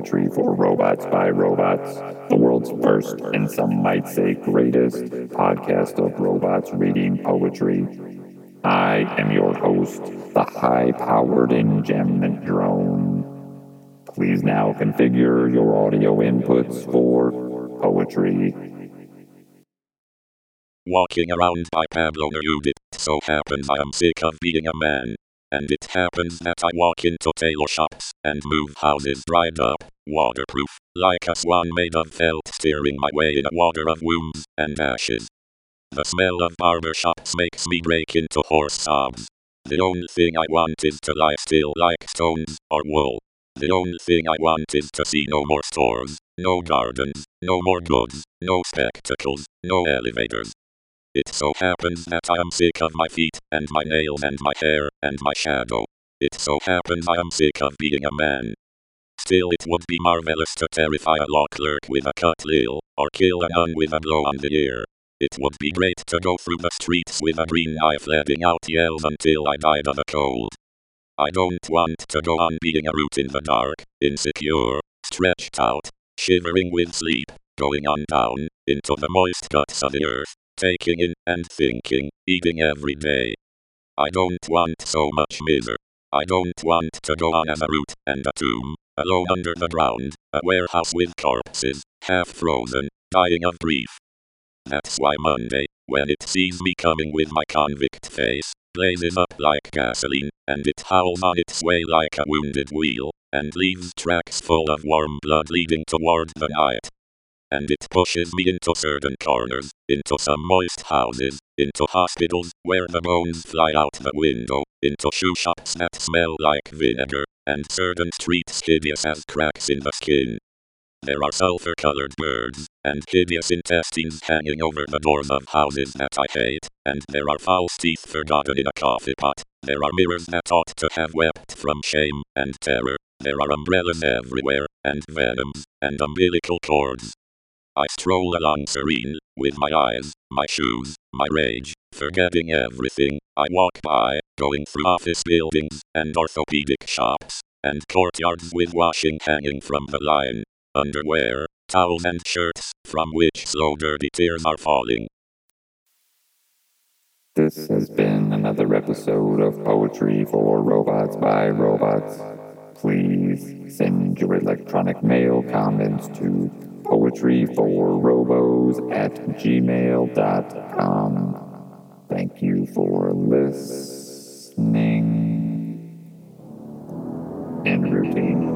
Poetry for Robots by Robots, the world's first and some might say greatest podcast of robots reading poetry. I am your host, the high powered engemment drone. Please now configure your audio inputs for poetry. Walking around by Pablo Neruda, so happens I am sick of being a man. And it happens that I walk into tailor shops and move houses dried up, waterproof, like a swan made of felt steering my way in a water of wounds and ashes. The smell of barber shops makes me break into hoarse sobs. The only thing I want is to lie still like stones or wool. The only thing I want is to see no more stores, no gardens, no more goods, no spectacles, no elevators. It so happens that I am sick of my feet, and my nails, and my hair, and my shadow. It so happens I am sick of being a man. Still, it would be marvelous to terrify a law clerk with a cut lil, or kill a nun with a blow on the ear. It would be great to go through the streets with a green knife letting out yells until I died of a cold. I don't want to go on being a root in the dark, insecure, stretched out, shivering with sleep, going on down, into the moist guts of the earth taking in and thinking, eating every day. I don't want so much misery. I don't want to go on as a root and a tomb, alone under the ground, a warehouse with corpses, half frozen, dying of grief. That's why Monday, when it sees me coming with my convict face, blazes up like gasoline, and it howls on its way like a wounded wheel, and leaves tracks full of warm blood leading toward the night and it pushes me into certain corners, into some moist houses, into hospitals where the bones fly out the window, into shoe shops that smell like vinegar, and certain streets hideous as cracks in the skin. There are sulfur colored birds, and hideous intestines hanging over the doors of houses that I hate, and there are false teeth forgotten in a coffee pot. There are mirrors that ought to have wept from shame and terror. There are umbrellas everywhere, and venoms, and umbilical cords, I stroll along serene, with my eyes, my shoes, my rage, forgetting everything. I walk by, going through office buildings, and orthopedic shops, and courtyards with washing hanging from the line, underwear, towels and shirts, from which slow dirty tears are falling. This has been another episode of Poetry for Robots by Robots. Please send your electronic mail comments to poetryforrobos at gmail.com. Thank you for listening. En routine.